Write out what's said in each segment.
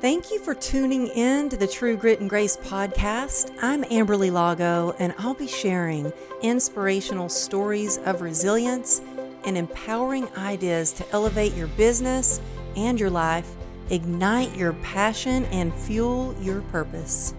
Thank you for tuning in to the True Grit and Grace podcast. I'm Amberly Lago, and I'll be sharing inspirational stories of resilience and empowering ideas to elevate your business and your life, ignite your passion, and fuel your purpose.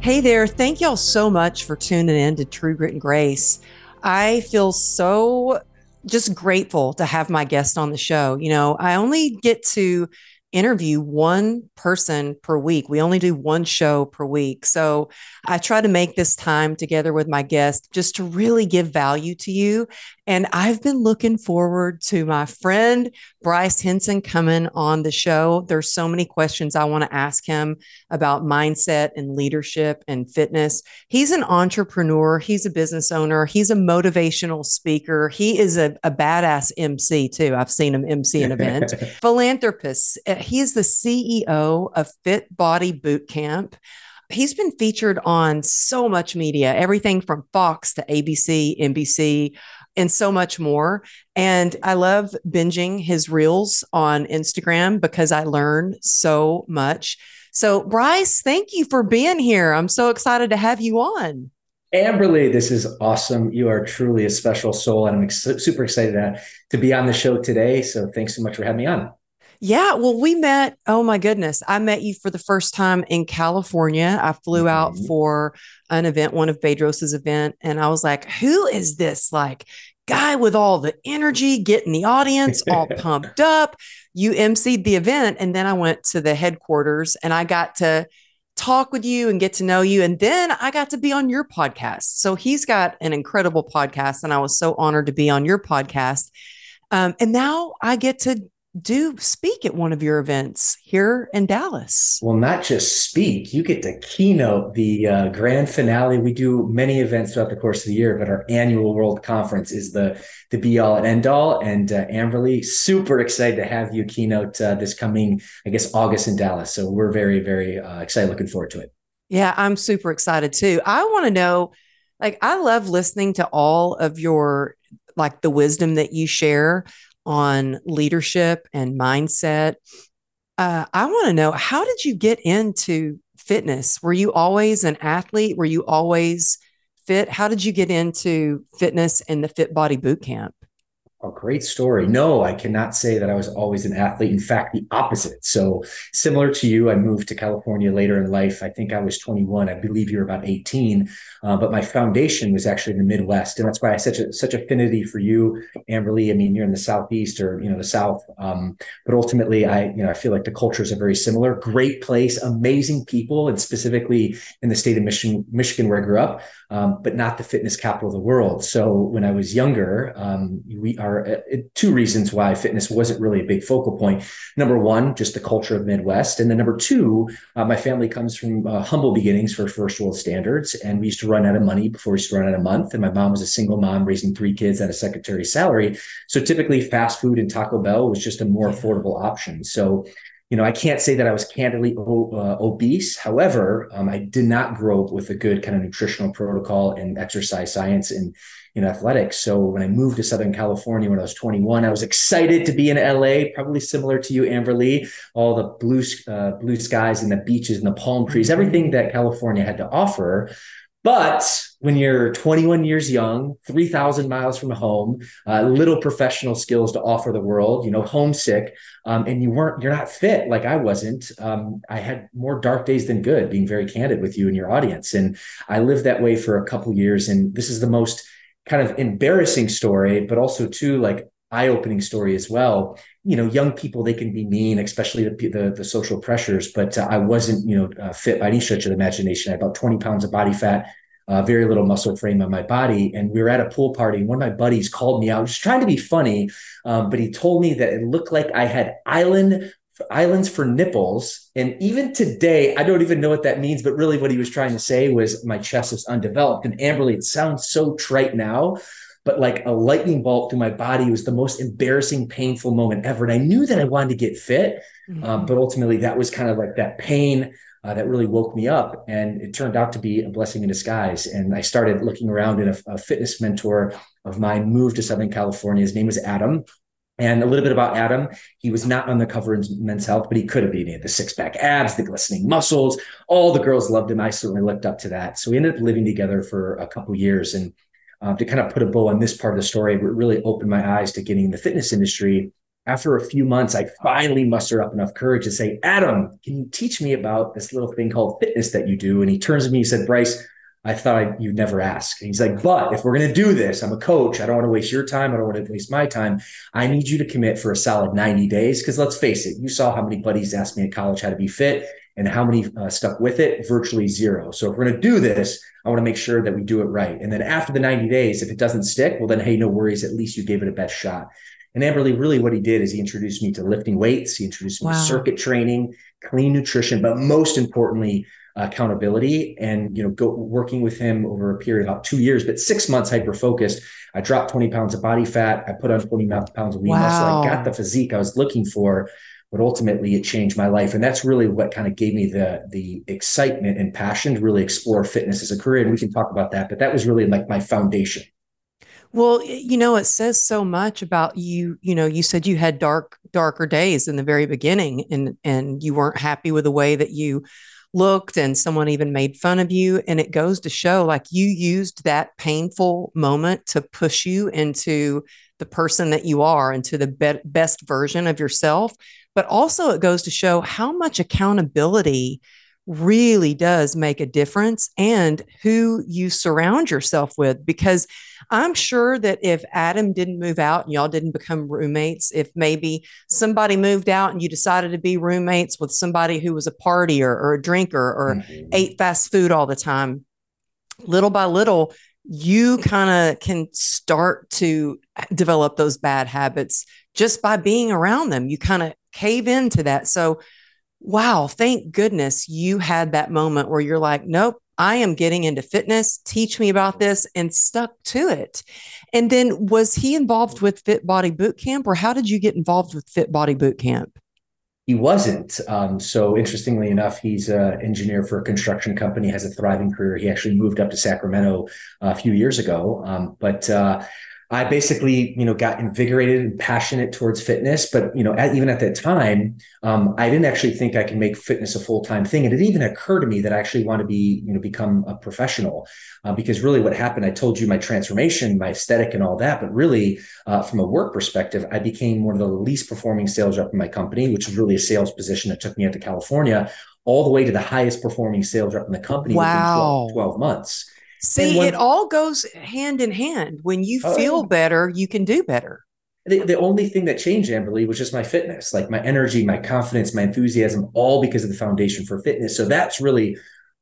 Hey there. Thank y'all so much for tuning in to True Grit and Grace. I feel so just grateful to have my guest on the show. You know, I only get to interview one person per week. We only do one show per week. So I try to make this time together with my guest just to really give value to you. And I've been looking forward to my friend Bryce Henson coming on the show. There's so many questions I want to ask him about mindset and leadership and fitness. He's an entrepreneur, he's a business owner, he's a motivational speaker, he is a, a badass MC too. I've seen him MC an event, philanthropist. Eh, he is the CEO of Fit Body Boot Camp. He's been featured on so much media, everything from Fox to ABC, NBC, and so much more. And I love binging his reels on Instagram because I learn so much. So, Bryce, thank you for being here. I'm so excited to have you on. Amberly, this is awesome. You are truly a special soul, and I'm ex- super excited to, to be on the show today. So, thanks so much for having me on. Yeah, well, we met. Oh my goodness, I met you for the first time in California. I flew mm-hmm. out for an event, one of Bedros's event, and I was like, "Who is this like guy with all the energy, getting the audience all pumped up?" You emceed the event, and then I went to the headquarters, and I got to talk with you and get to know you, and then I got to be on your podcast. So he's got an incredible podcast, and I was so honored to be on your podcast. Um, and now I get to do speak at one of your events here in Dallas. Well, not just speak, you get to keynote the uh, grand finale. We do many events throughout the course of the year, but our annual World Conference is the the be all and end all. And uh, Amberly, super excited to have you keynote uh, this coming, I guess, August in Dallas. So we're very, very uh, excited, looking forward to it. Yeah, I'm super excited too. I want to know, like, I love listening to all of your like the wisdom that you share on leadership and mindset. Uh, I want to know how did you get into fitness? Were you always an athlete? Were you always fit? How did you get into fitness and the Fit Body Boot Camp? A great story. No, I cannot say that I was always an athlete. In fact, the opposite. So, similar to you, I moved to California later in life. I think I was 21. I believe you're about 18. Uh, but my foundation was actually in the Midwest, and that's why I such a such affinity for you, Amberly. I mean, you're in the Southeast or you know the South. Um, but ultimately, I you know I feel like the cultures are very similar. Great place, amazing people, and specifically in the state of Michigan, Michigan where I grew up, um, but not the fitness capital of the world. So when I was younger, um, we are uh, two reasons why fitness wasn't really a big focal point. Number one, just the culture of Midwest, and then number two, uh, my family comes from uh, humble beginnings for first world standards, and we used to run out of money before we used to run out of month. And my mom was a single mom raising three kids at a secretary salary, so typically fast food and Taco Bell was just a more affordable option. So you know, I can't say that I was candidly uh, obese. However, um, I did not grow up with a good kind of nutritional protocol and exercise science and in athletics. So when I moved to Southern California when I was 21, I was excited to be in LA, probably similar to you, Amberly. all the blue, uh, blue skies and the beaches and the palm trees, everything that California had to offer. But when you're 21 years young, 3,000 miles from home, uh, little professional skills to offer the world, you know, homesick, um, and you weren't, you're not fit like I wasn't. Um, I had more dark days than good, being very candid with you and your audience. And I lived that way for a couple years. And this is the most kind of embarrassing story, but also too like eye-opening story as well. You know, young people they can be mean, especially the the, the social pressures. But uh, I wasn't, you know, uh, fit by any stretch of the imagination. I had about twenty pounds of body fat. Uh, very little muscle frame on my body. And we were at a pool party, and one of my buddies called me out, just trying to be funny. Um, but he told me that it looked like I had island islands for nipples. And even today, I don't even know what that means, but really what he was trying to say was my chest is undeveloped. And Amberly, it sounds so trite now, but like a lightning bolt through my body was the most embarrassing, painful moment ever. And I knew that I wanted to get fit, mm-hmm. um, but ultimately that was kind of like that pain. Uh, that really woke me up. And it turned out to be a blessing in disguise. And I started looking around, and a, a fitness mentor of mine moved to Southern California. His name was Adam And a little bit about Adam. He was not on the cover in Men's Health, but he could have been. He had the six pack abs, the glistening muscles. All the girls loved him. I certainly looked up to that. So we ended up living together for a couple years. And uh, to kind of put a bow on this part of the story, it really opened my eyes to getting in the fitness industry. After a few months, I finally mustered up enough courage to say, Adam, can you teach me about this little thing called fitness that you do? And he turns to me and said, Bryce, I thought you'd never ask. And he's like, but if we're going to do this, I'm a coach. I don't want to waste your time. I don't want to waste my time. I need you to commit for a solid 90 days. Cause let's face it, you saw how many buddies asked me at college how to be fit and how many uh, stuck with it? Virtually zero. So if we're going to do this, I want to make sure that we do it right. And then after the 90 days, if it doesn't stick, well, then, hey, no worries. At least you gave it a best shot. And Amberly, really what he did is he introduced me to lifting weights. He introduced me wow. to circuit training, clean nutrition, but most importantly, accountability and you know go working with him over a period of about two years but six months hyper focused i dropped 20 pounds of body fat i put on 20 pounds of lean wow. muscle i got the physique i was looking for but ultimately it changed my life. And that's really what kind of gave me the the excitement and passion to really explore fitness as a career. And we can talk about that but that was really like my foundation. Well you know it says so much about you you know you said you had dark darker days in the very beginning and and you weren't happy with the way that you looked and someone even made fun of you. And it goes to show like you used that painful moment to push you into the person that you are, into the be- best version of yourself. But also, it goes to show how much accountability really does make a difference and who you surround yourself with. Because I'm sure that if Adam didn't move out and y'all didn't become roommates, if maybe somebody moved out and you decided to be roommates with somebody who was a partier or a drinker or mm-hmm. ate fast food all the time, little by little, you kind of can start to develop those bad habits just by being around them. You kind of cave into that. So, wow, thank goodness you had that moment where you're like, nope, I am getting into fitness. Teach me about this and stuck to it. And then was he involved with Fit Body Boot Camp or how did you get involved with Fit Body Boot Camp? He wasn't. Um, so interestingly enough, he's an engineer for a construction company, has a thriving career. He actually moved up to Sacramento a few years ago. Um, but uh, I basically, you know, got invigorated and passionate towards fitness. But you know, at, even at that time, um, I didn't actually think I can make fitness a full time thing. And it didn't even occur to me that I actually want to be, you know, become a professional. Uh, because really, what happened, I told you my transformation, my aesthetic, and all that. But really, uh, from a work perspective, I became one of the least performing sales rep in my company, which was really a sales position that took me out to California, all the way to the highest performing sales rep in the company wow. within 12, 12 months. See, when, it all goes hand in hand. When you oh, feel better, you can do better. The, the only thing that changed, Amberly, was just my fitness, like my energy, my confidence, my enthusiasm, all because of the foundation for fitness. So that's really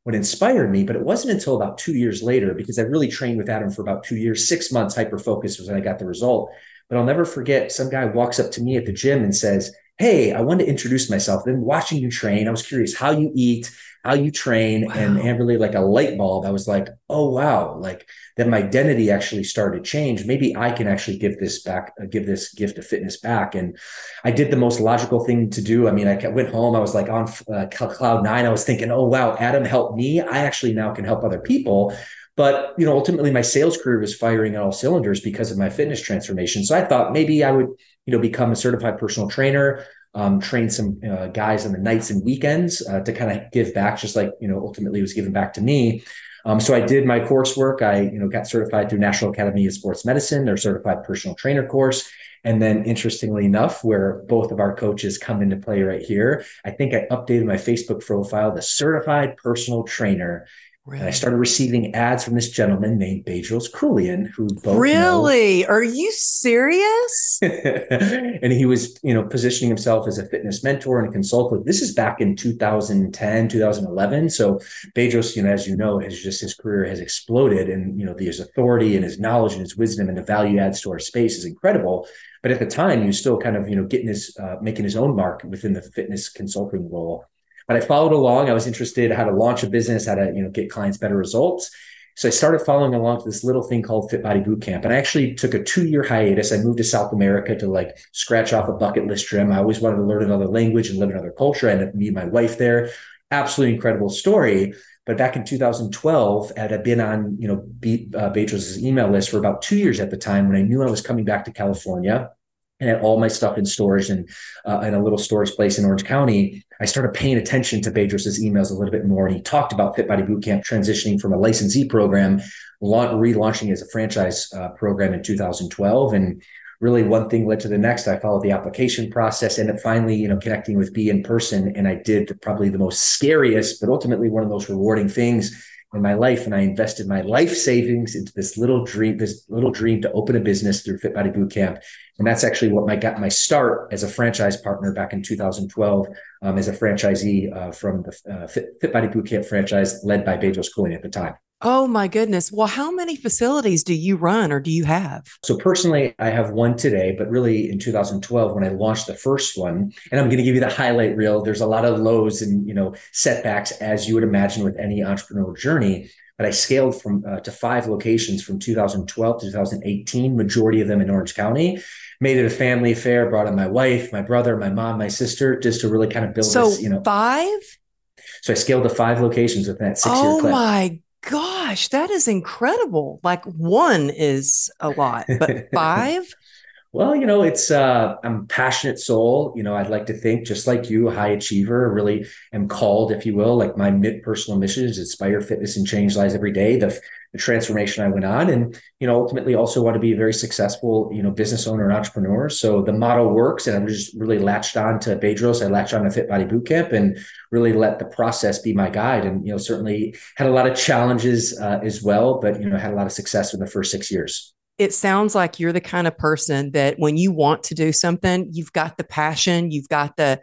what inspired me. But it wasn't until about two years later, because I really trained with Adam for about two years, six months, hyper focus was when I got the result. But I'll never forget some guy walks up to me at the gym and says, Hey, I want to introduce myself. Then watching you train, I was curious how you eat, how you train wow. and Amberly like a light bulb. I was like, oh wow, like then my identity actually started to change. Maybe I can actually give this back, uh, give this gift of fitness back. And I did the most logical thing to do. I mean, I went home. I was like on uh, cloud nine. I was thinking, oh wow, Adam helped me. I actually now can help other people. But you know, ultimately, my sales career was firing on all cylinders because of my fitness transformation. So I thought maybe I would, you know, become a certified personal trainer um, train some uh, guys on the nights and weekends uh, to kind of give back, just like you know ultimately was given back to me. Um, so I did my coursework. I you know got certified through National Academy of Sports Medicine, their certified personal trainer course. And then, interestingly enough, where both of our coaches come into play right here, I think I updated my Facebook profile, the certified personal trainer, Really? And I started receiving ads from this gentleman named Bedros Keuilian, who both really know. are you serious? and he was, you know, positioning himself as a fitness mentor and a consultant. This is back in 2010, 2011. So Bedros, you know, as you know, has just his career has exploded, and you know, his authority and his knowledge and his wisdom and the value adds to our space is incredible. But at the time, he was still kind of, you know, getting his uh, making his own mark within the fitness consulting role. But I followed along. I was interested how to launch a business, how to you know get clients better results. So I started following along to this little thing called Fit Body Boot Camp. And I actually took a two year hiatus. I moved to South America to like scratch off a bucket list trim. I always wanted to learn another language and live another culture. I ended up meeting my wife there. Absolutely incredible story. But back in 2012, I had been on, you know, Be- uh, email list for about two years at the time when I knew I was coming back to California. And had all my stuff in storage and uh, in a little storage place in Orange County, I started paying attention to Bedros's emails a little bit more. And he talked about Fit Body Bootcamp transitioning from a licensee program, launch, relaunching as a franchise uh, program in 2012. And really one thing led to the next. I followed the application process and finally, you know, connecting with B in person. And I did probably the most scariest, but ultimately one of the most rewarding things in my life and I invested my life savings into this little dream, this little dream to open a business through Fit Body Bootcamp. And that's actually what my got my start as a franchise partner back in 2012 um, as a franchisee uh, from the uh, Fit, Body Bootcamp franchise led by Bedros Keuilian at the time. Oh my goodness. Well, how many facilities do you run or do you have? So personally, I have one today, but really in 2012 when I launched the first one, and I'm going to give you the highlight reel. There's a lot of lows and you know setbacks as you would imagine with any entrepreneurial journey. But I scaled from uh, to five locations from 2012 to 2018, majority of them in Orange County. Made it a family affair. Brought in my wife, my brother, my mom, my sister, just to really kind of build so this. You know, five. So I scaled to five locations with that six year oh clip. Oh my gosh, that is incredible. Like one is a lot, but five? well, you know, it's uh I'm a passionate soul. You know, I'd like to think just like you, a high achiever, really am called, if you will, like my personal mission is inspire fitness and change lives every day. The the transformation I went on, and you know, ultimately also want to be a very successful, you know, business owner and entrepreneur. So the model works, and I'm just really latched on to Bedros. I latched on to Fit Body Bootcamp, and really let the process be my guide. And you know, certainly had a lot of challenges uh, as well, but you know, had a lot of success in the first six years it sounds like you're the kind of person that when you want to do something, you've got the passion, you've got the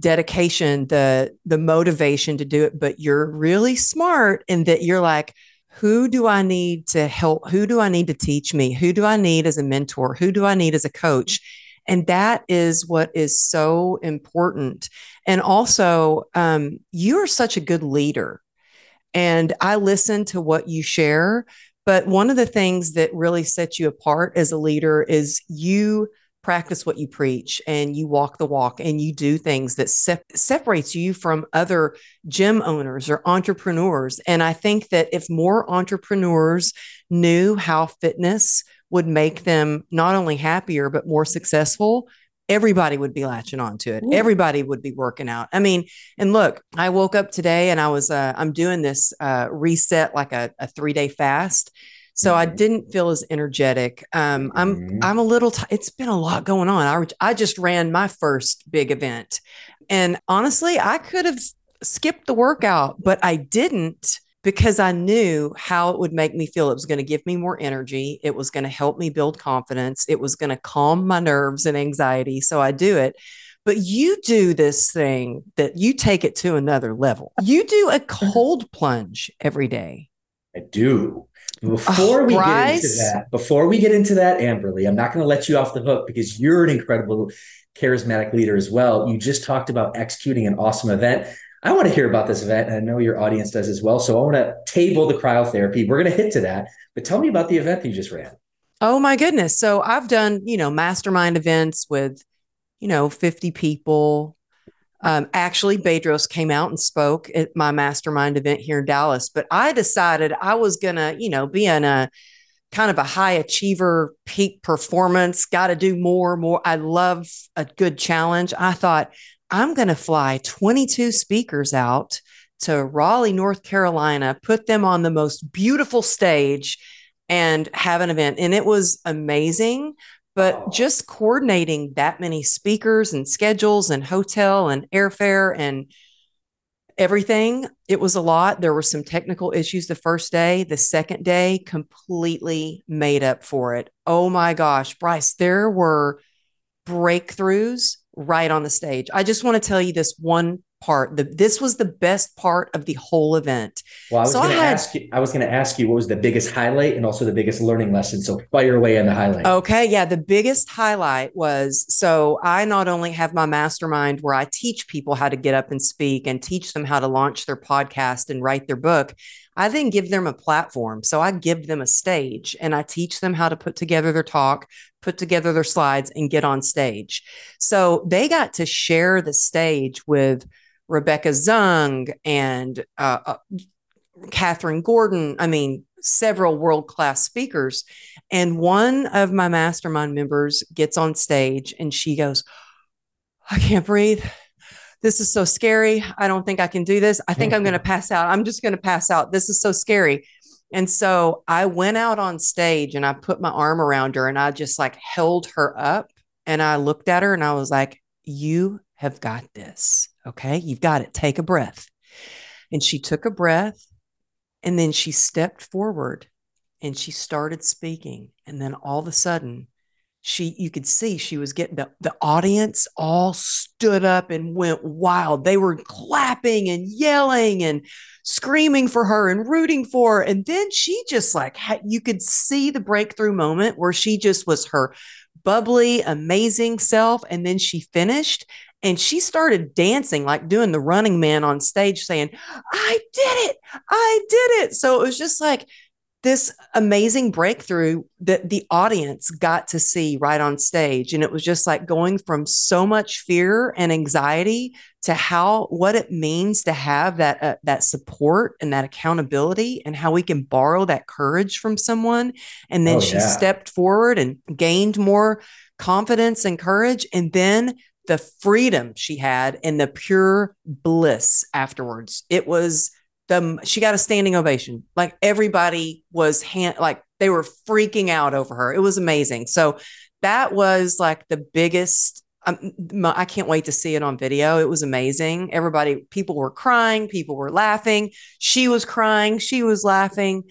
dedication, the the motivation to do it, but you're really smart in that you're like, who do I need to help? Who do I need to teach me? Who do I need as a mentor? Who do I need as a coach? And that is what is so important. And also, um, you are such a good leader. And I listen to what you share. But one of the things that really sets you apart as a leader is you practice what you preach and you walk the walk and you do things that sep- separates you from other gym owners or entrepreneurs. And i think that if more entrepreneurs knew how fitness would make them not only happier but more successful everybody would be latching on to it. Ooh. everybody would be working out. I mean and look i woke up today and i was uh, i'm doing this uh, reset like a, a three day fast so I mm-hmm. didn't feel as energetic. Um, I'm mm-hmm. I'm a little. T- it's been a lot going on. I I just ran my first big event, and honestly, I could have skipped the workout, but I didn't because I knew how it would make me feel. It was going to give me more energy. It was going to help me build confidence. It was going to calm my nerves and anxiety. So I do it. But you do this thing that you take it to another level. You do a cold plunge every day. I do. Before we get into that, before we get into that, Amberly, I'm not going to let you off the hook because you're an incredible, charismatic leader as well. You just talked about executing an awesome event. I want to hear about this event, and I know your audience does as well. So I want to table the cryotherapy. We're going to hit to that, but tell me about the event that you just ran. Oh my goodness! So I've done, you know, mastermind events with, you know, 50 people, um, actually, Bedros came out and spoke at my mastermind event here in Dallas, but I decided I was going to, you know, be in a kind of a high achiever peak performance, got to do more, more. I love a good challenge. I thought I'm going to fly 22 speakers out to Raleigh, North Carolina, put them on the most beautiful stage and have an event. And it was amazing. But oh. just coordinating that many speakers and schedules and hotel and airfare and everything, it was a lot. There were some technical issues the first day. The second day, completely made up for it. Oh my gosh, Bryce, there were breakthroughs right on the stage. I just want to tell you this one part. The, this was the best part of the whole event. Well, I was so going to ask you. I was going to ask you what was the biggest highlight and also the biggest learning lesson. So fire away on the highlight. Okay, yeah, the biggest highlight was so I not only have my mastermind where I teach people how to get up and speak and teach them how to launch their podcast and write their book. I then give them a platform. So I give them a stage and I teach them how to put together their talk, put together their slides, and get on stage. So they got to share the stage with Rebecca Zung and uh, uh, Catherine Gordon. I mean, several world class speakers. And one of my mastermind members gets on stage and she goes, I can't breathe. This is so scary. I don't think I can do this. I think I'm going to pass out. I'm just going to pass out. This is so scary. And so I went out on stage and I put my arm around her and I just like held her up and I looked at her and I was like, You have got this. Okay. You've got it. Take a breath. And she took a breath and then she stepped forward and she started speaking. And then all of a sudden, she you could see she was getting the, the audience all stood up and went wild. They were clapping and yelling and screaming for her and rooting for her. And then she just like you could see the breakthrough moment where she just was her bubbly, amazing self. And then she finished and she started dancing, like doing the running man on stage, saying, I did it. I did it. So it was just like this amazing breakthrough that the audience got to see right on stage. And it was just like going from so much fear and anxiety to how what it means to have that uh, that support and that accountability and how we can borrow that courage from someone and then oh, she yeah. stepped forward and gained more confidence and courage and then the freedom she had and the pure bliss afterwards. It was the she got a standing ovation. Like everybody was hand like they were freaking out over her. It was amazing. So that was like the biggest um, I can't wait to see it on video. It was amazing. Everybody, people were crying, people were laughing. She was crying, she was laughing.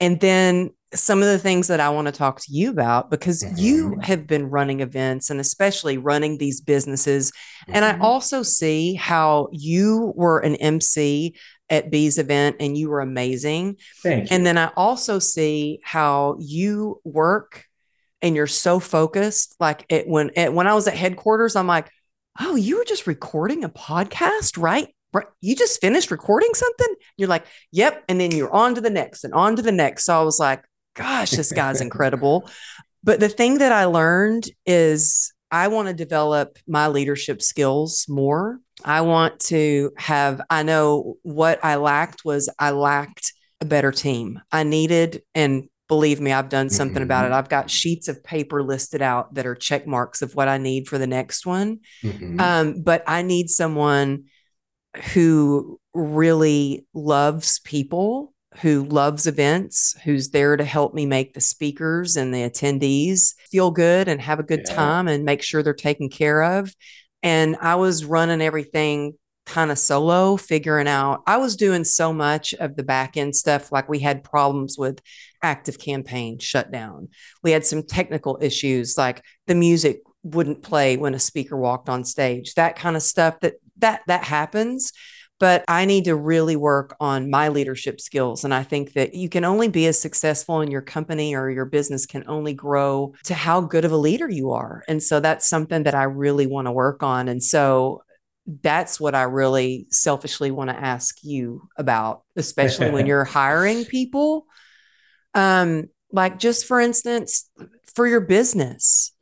And then some of the things that I want to talk to you about because mm-hmm. you have been running events and especially running these businesses. Mm-hmm. And I mm-hmm. also see how you were an MC at B's event and you were amazing. Thank you. And then I also see how you work and you're so focused. Like it when it, when I was at headquarters, I'm like, oh, you were just recording a podcast, right? You just finished recording something. You're like, yep. And then you're on to the next and on to the next. So I was like, gosh, this guy's incredible. But the thing that I learned is I want to develop my leadership skills more. I want to have, I know what I lacked was I lacked a better team. I needed, and believe me, I've done something mm-hmm. about it. I've got sheets of paper listed out that are check marks of what I need for the next one. Mm-hmm. Um, but I need someone who really loves people who loves events, who's there to help me make the speakers and the attendees feel good and have a good yeah. time and make sure they're taken care of. And I was running everything kind of solo, figuring out, I was doing so much of the back end stuff. Like we had problems with ActiveCampaign shut down. We had some technical issues, like the music wouldn't play when a speaker walked on stage, that kind of stuff that that that happens but I need to really work on my leadership skills. And I think that you can only be as successful in your company or your business can only grow to how good of a leader you are. And so that's something that I really want to work on. And so that's what I really selfishly want to ask you about, especially when you're hiring people. Um, like just for instance, for your business,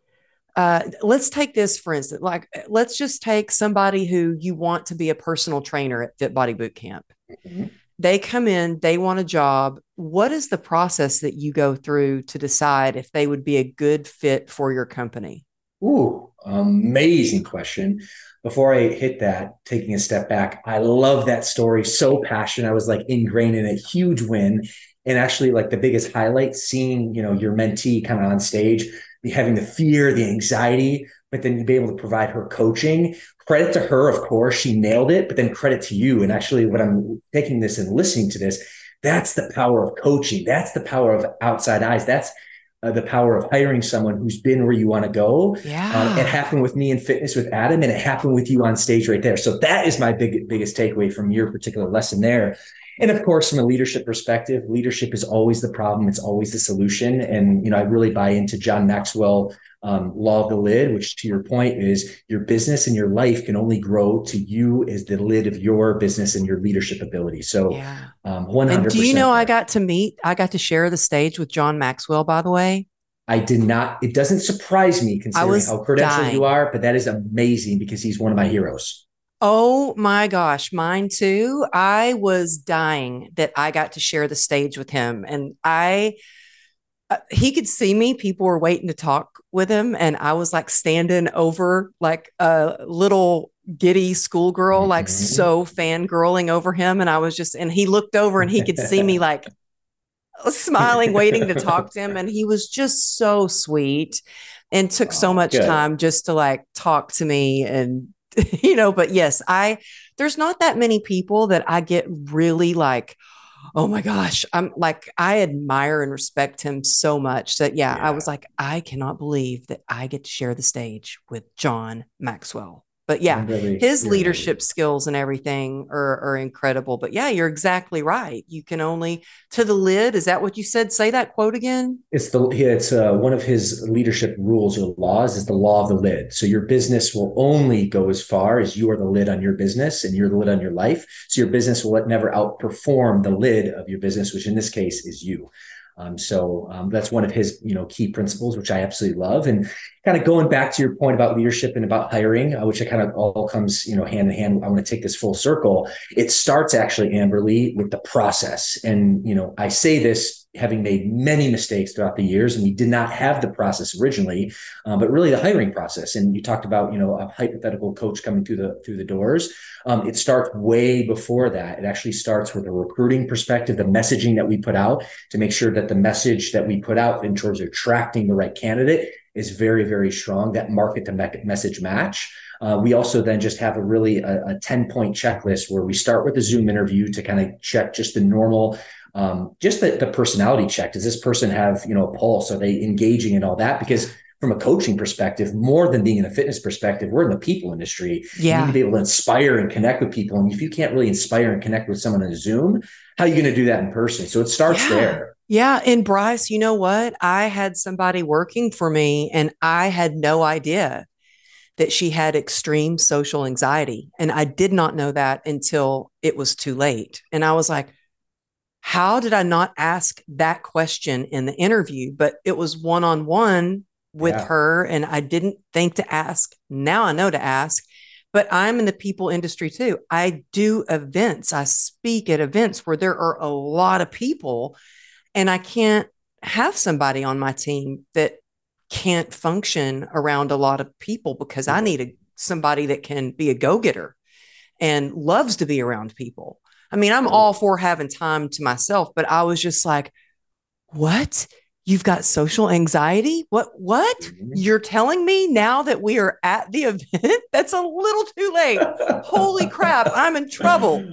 uh, let's take this for instance like let's just take somebody who you want to be a personal trainer at fit body boot camp. Mm-hmm. they come in they want a job. What is the process that you go through to decide if they would be a good fit for your company? Ooh amazing question. Before i hit that taking a step back i love that story so passionate. I was like ingrained in a huge win. And actually like the biggest highlight seeing you know your mentee kind of on stage having the fear, the anxiety, but then you'd be able to provide her coaching. Credit to her, of course, she nailed it, but then credit to you. And actually, what I'm taking this and listening to this, that's the power of coaching. That's the power of outside eyes. That's uh, the power of hiring someone who's been where you want to go. Yeah. Um, it happened with me in fitness with Adam, and it happened with you on stage right there. So that is my big biggest takeaway from your particular lesson there. And of course, from a leadership perspective, leadership is always the problem. It's always the solution. And, you know, I really buy into John Maxwell um, law of the lid, which to your point is your business and your life can only grow to you as the lid of your business and your leadership ability. So, yeah. um, 100%. And do you know, I got to meet, I got to share the stage with John Maxwell, by the way. I did not, it doesn't surprise me considering how credentialed dying. you are, but that is amazing because he's one of my heroes. Oh my gosh, mine too. I was dying that I got to share the stage with him. And I, uh, he could see me. People were waiting to talk with him. And I was like standing over like a little giddy schoolgirl, mm-hmm. like so fangirling over him. And I was just, and he looked over and he could see me like smiling, waiting to talk to him. And he was just so sweet and took oh, so much good. time just to like talk to me and, you know, but yes, I, there's not that many people that I get really like, oh my gosh, I'm like, I admire and respect him so much that, yeah, yeah, I was like, I cannot believe that I get to share the stage with John Maxwell. But yeah, really, his leadership really. skills and everything are, are incredible. But yeah, you're exactly right. You can only to the lid. Is that what you said? Say that quote again. It's the it's uh, one of his leadership rules or laws is the law of the lid. So your business will only go as far as you are the lid on your business and you're the lid on your life. So your business will never outperform the lid of your business, which in this case is you. Um, so um, that's one of his, you know, key principles, which I absolutely love. And kind of going back to your point about leadership and about hiring, uh, which it kind of all comes, you know, hand in hand. I want to take this full circle. It starts actually, Amberly, with the process. And you know, I say this having made many mistakes throughout the years, and we did not have the process originally, uh, but really the hiring process. And you talked about, you know, a hypothetical coach coming through the through the doors. Um, it starts way before that. It actually starts with a recruiting perspective, the messaging that we put out to make sure that the message that we put out in terms of attracting the right candidate is very, very strong. That market to message match. Uh, we also then just have a really a, a 10 point checklist where we start with a Zoom interview to kind of check just the normal um, just the, the personality check. Does this person have, you know, a pulse? Are they engaging in all that? Because from a coaching perspective, more than being in a fitness perspective, we're in the people industry. Yeah. You need to be able to inspire and connect with people. And if you can't really inspire and connect with someone on Zoom, how are you going to do that in person? So it starts yeah. there. Yeah. And Bryce, you know what? I had somebody working for me and I had no idea that she had extreme social anxiety. And I did not know that until it was too late. And I was like, how did I not ask that question in the interview? But it was one on one with yeah. her, and I didn't think to ask. Now I know to ask. But I'm in the people industry too. I do events, I speak at events where there are a lot of people, and I can't have somebody on my team that can't function around a lot of people because I mm-hmm. need a, somebody that can be a go getter and loves to be around people. I mean, I'm all for having time to myself, but I was just like, what? You've got social anxiety? What what? Mm-hmm. You're telling me now that we are at the event? That's a little too late. Holy crap, I'm in trouble.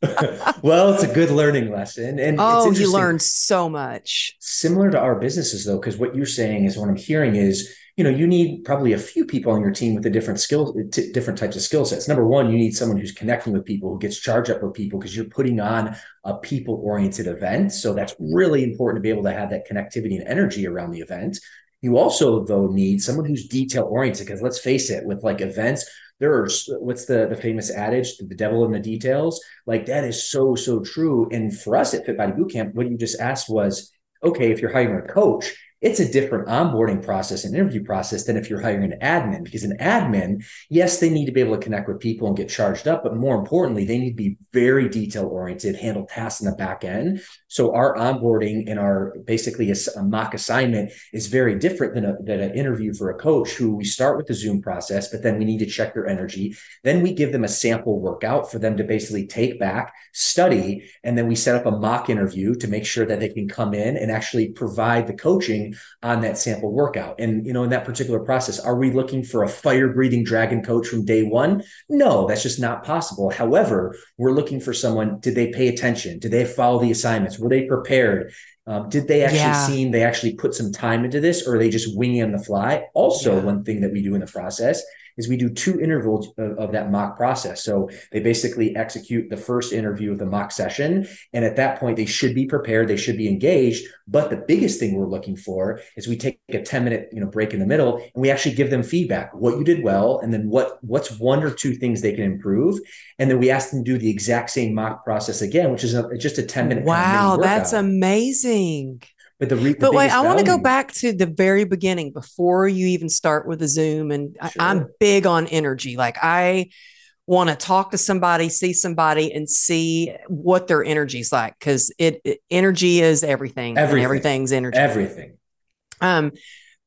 well, it's a good learning lesson. And oh, you learn so much. Similar to our businesses, though, because what you're saying is what I'm hearing is you know you need probably a few people on your team with the different skills t- different types of skill sets. Number one you need someone who's connecting with people who gets charged up with people because you're putting on a people oriented event. So that's really important to be able to have that connectivity and energy around the event. You also though need someone who's detail oriented because let's face it with like events there are what's the the famous adage the devil in the details like that is so so true. And for us at fit body bootcamp what you just asked was okay if you're hiring a coach it's a different onboarding process and interview process than if you're hiring an admin because an admin yes they need to be able to connect with people and get charged up but more importantly they need to be very detail oriented handle tasks in the back end so our onboarding and our basically a, a, mock assignment is very different than, a, than an interview for a coach who we start with the zoom process but then we need to check their energy then we give them a sample workout for them to basically take back study and then we set up a mock interview to make sure that they can come in and actually provide the coaching on that sample workout. And, you know, in that particular process, are we looking for a fire breathing dragon coach from day one? No, that's just not possible. However, we're looking for someone, did they pay attention? Did they follow the assignments? Were they prepared? Um, did they actually yeah. seem they actually put some time into this or are they just winging on the fly? Also, yeah. one thing that we do in the process is we do two intervals of, of, that mock process. So they basically execute the first interview of the mock session. And at that point, they should be prepared, they should be engaged. But the biggest thing we're looking for is we take a 10 minute you know, break in the middle and we actually give them feedback, what you did well, and then what what's one or two things they can improve. And then we ask them to do the exact same mock process again, which is a, just a 10 minute. Wow, that's amazing. But the, re- but wait, I want to go back to the very beginning before you even start with the Zoom. And sure. I, I'm big on energy. Like I want to talk to somebody, see somebody, and see what their energy's like because it, it, energy is everything. Everything. Everything's energy. Everything. Um,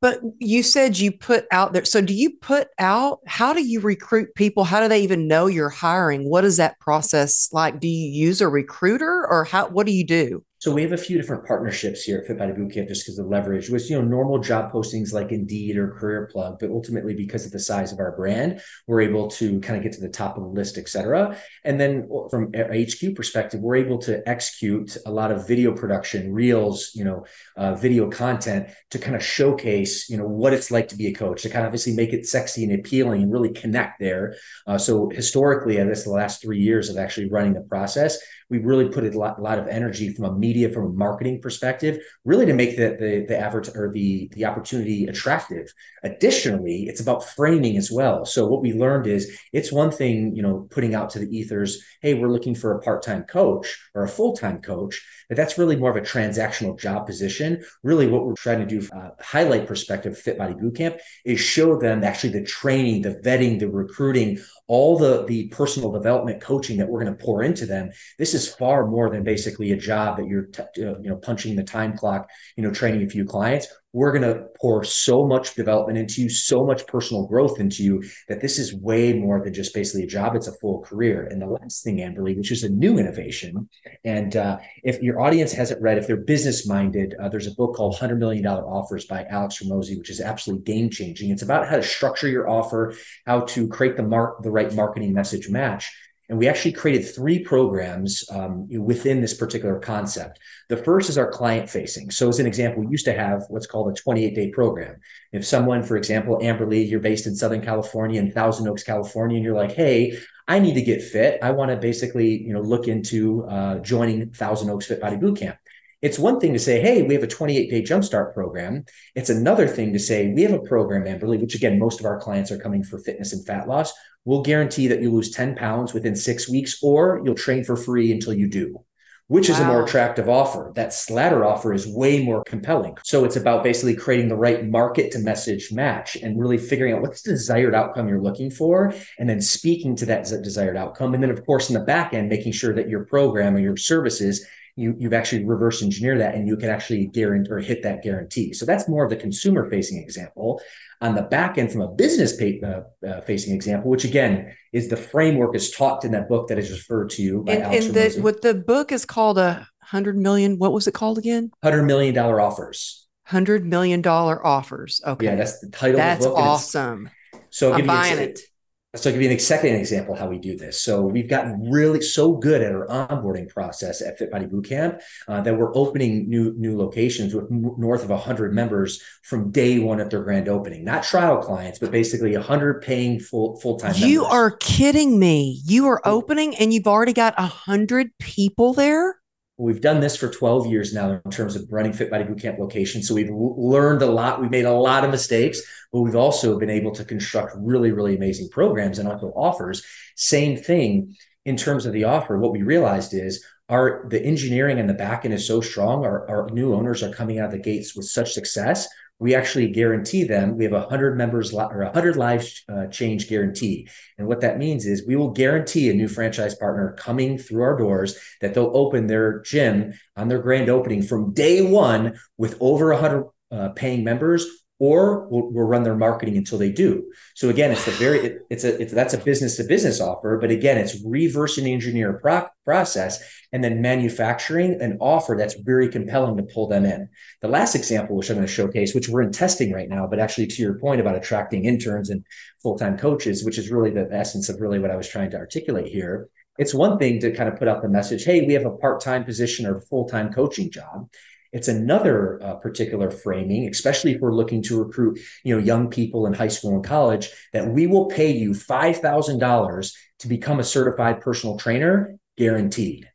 but you said you put out there. So do you put out? How do you recruit people? How do they even know you're hiring? What is that process like? Do you use a recruiter or how? What do you do? So we have a few different partnerships here at Fit Body Bootcamp just because of leverage was, you know, normal job postings like Indeed or CareerPlug, but ultimately because of the size of our brand, we're able to kind of get to the top of the list, et cetera. And then from HQ perspective, we're able to execute a lot of video production, reels, you know, uh, video content to kind of showcase, you know, what it's like to be a coach, to kind of obviously make it sexy and appealing and really connect there. Uh, so historically, I guess the last three years of actually running the process, we really put a lot, lot of energy from a media, from a marketing perspective, really to make the the the or the the opportunity attractive. Additionally, it's about framing as well. So what we learned is it's one thing, you know, putting out to the ethers, hey, we're looking for a part-time coach or a full-time coach, but that's really more of a transactional job position. Really, what we're trying to do, uh, highlight perspective, Fit Body Bootcamp, is show them actually the training, the vetting, the recruiting, all the the personal development coaching that we're going to pour into them this is far more than basically a job that you're t- uh, you know punching the time clock you know training a few clients we're going to pour so much development into you, so much personal growth into you that this is way more than just basically a job. It's a full career. And the last thing, Amberly, which is a new innovation. And uh, if your audience hasn't read, if they're business minded, uh, there's a book called $100 Million Offers by Alex Hormozi, which is absolutely game changing. It's about how to structure your offer, how to create the mark, the right marketing message match. And we actually created three programs um, within this particular concept. The first is our client facing. So, as an example, we used to have what's called a 28 day program. If someone, for example, Amberly, you're based in Southern California in Thousand Oaks, California, and you're like, hey, I need to get fit. I want to basically, you know, look into uh, joining Thousand Oaks Fit Body Bootcamp. It's one thing to say, hey, we have a 28 day jumpstart program. It's another thing to say, we have a program, Amberly, which again, most of our clients are coming for fitness and fat loss, we'll guarantee that you lose 10 pounds within six weeks, or you'll train for free until you do, which wow. is a more attractive offer. That slatter offer is way more compelling. So it's about basically creating the right market to message match and really figuring out what's the desired outcome you're looking for, and then speaking to that desired outcome. And then, of course, in the back end, making sure that your program or your services you you've actually reverse engineer that and you can actually guarantee or hit that guarantee. So that's more of the consumer facing example. On the back end, from a business pay, uh, uh, facing example, which again is the framework is taught in that book that is referred to you by and, Alex and the, what the book is called a hundred million. What was it called again? Hundred million dollar offers. Hundred million dollar offers. Okay, yeah, that's the title. Of the book. That's awesome. So I'm buying it. So I'll give you an second example how we do this. So we've gotten really so good at our onboarding process at Fit Body Bootcamp uh, that we're opening new new locations with north of 100 members from day one at their grand opening. Not trial clients, but basically 100 paying full full time. You members. are kidding me! You are opening and you've already got 100 people there. We've done this for 12 years now in terms of running Fit Body Bootcamp locations. So we've learned a lot. We've made a lot of mistakes, but we've also been able to construct really, really amazing programs and also offers. Same thing in terms of the offer. What we realized is our the engineering and the back end is so strong. Our, our new owners are coming out of the gates with such success we actually guarantee them we have a 100 members or a 100 lives uh, change guarantee. And what that means is we will guarantee a new franchise partner coming through our doors that they'll open their gym on their grand opening from day one with over a 100 uh, paying members or we'll, we'll, run their marketing until they do. So again, it's a very it, it's a it's, that's a business to business offer, but again, it's reverse and engineer pro- process and then manufacturing an offer that's very compelling to pull them in. The last example, which I'm going to showcase, which we're in testing right now, but actually to your point about attracting interns and full time coaches, which is really the essence of really what I was trying to articulate here. It's one thing to kind of put out the message, hey, we have a part time position or full time coaching job. It's another uh, particular framing, especially if we're looking to recruit, you know, young people in high school and college, that we will pay you five thousand dollars to become a certified personal trainer, guaranteed.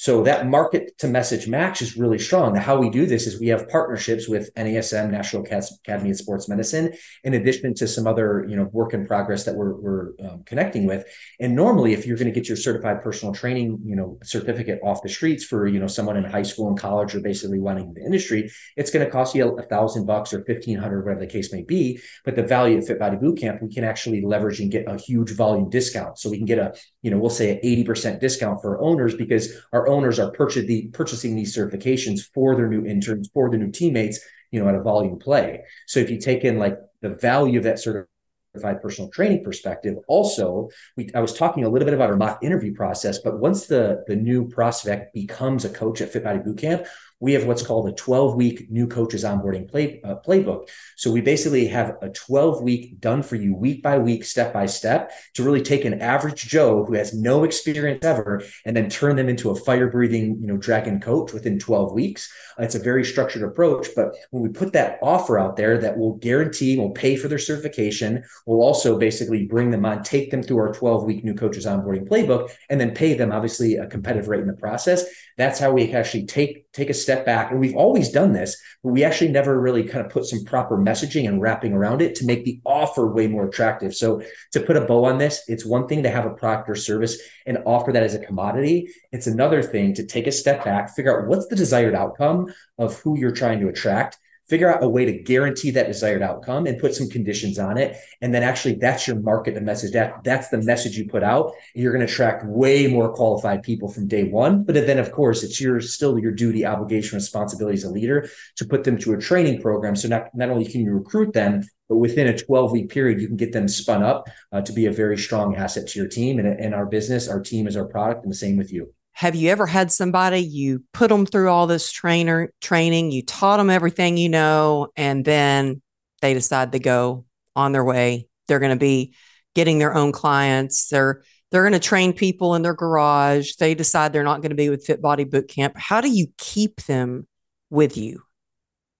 So that market to message match is really strong. Now, how we do this is we have partnerships with NASM, National Academy of Sports Medicine, in addition to some other, you know, work in progress that we're, we're um, connecting with. And normally, if you're going to get your certified personal training, you know, certificate off the streets for, you know, someone in high school and college or basically wanting the industry, it's going to cost you a thousand bucks or fifteen hundred, whatever the case may be. But the value of Fit Body Bootcamp, we can actually leverage and get a huge volume discount. So we can get a, you know, we'll say an eighty percent discount for owners because our owners are the, purchasing these certifications for their new interns, for their new teammates, you know, at a volume play. So if you take in like the value of that certified personal training perspective, also, we, I was talking a little bit about our mock interview process, but once the, the new prospect becomes a coach at Fit Body Bootcamp, we have what's called a 12 week new coaches onboarding play, uh, playbook. So we basically have a 12 week done for you week by week, step by step to really take an average Joe who has no experience ever and then turn them into a fire breathing, you know, dragon coach within 12 weeks. It's a very structured approach. But when we put that offer out there that will guarantee, will pay for their certification, we'll also basically bring them on, take them through our 12 week new coaches onboarding playbook, and then pay them obviously a competitive rate in the process. That's how we actually take take a step back. And we've always done this, but we actually never really kind of put some proper messaging and wrapping around it to make the offer way more attractive. So to put a bow on this, it's one thing to have a product or service and offer that as a commodity. It's another thing to take a step back, figure out what's the desired outcome of who you're trying to attract figure out a way to guarantee that desired outcome and put some conditions on it. And then actually that's your market the message that that's the message you put out. You're going to attract way more qualified people from day one. But then of course it's your still your duty obligation responsibility as a leader to put them to a training program. So not, not only can you recruit them but within a 12 week period you can get them spun up uh, to be a very strong asset to your team. And, and our business our team is our product and the same with you have you ever had somebody you put them through all this trainer training, you taught them everything you know, and then they decide to go on their way? They're going to be getting their own clients. They're they're going to train people in their garage. They decide they're not going to be with Fit Body Bootcamp. How do you keep them with you?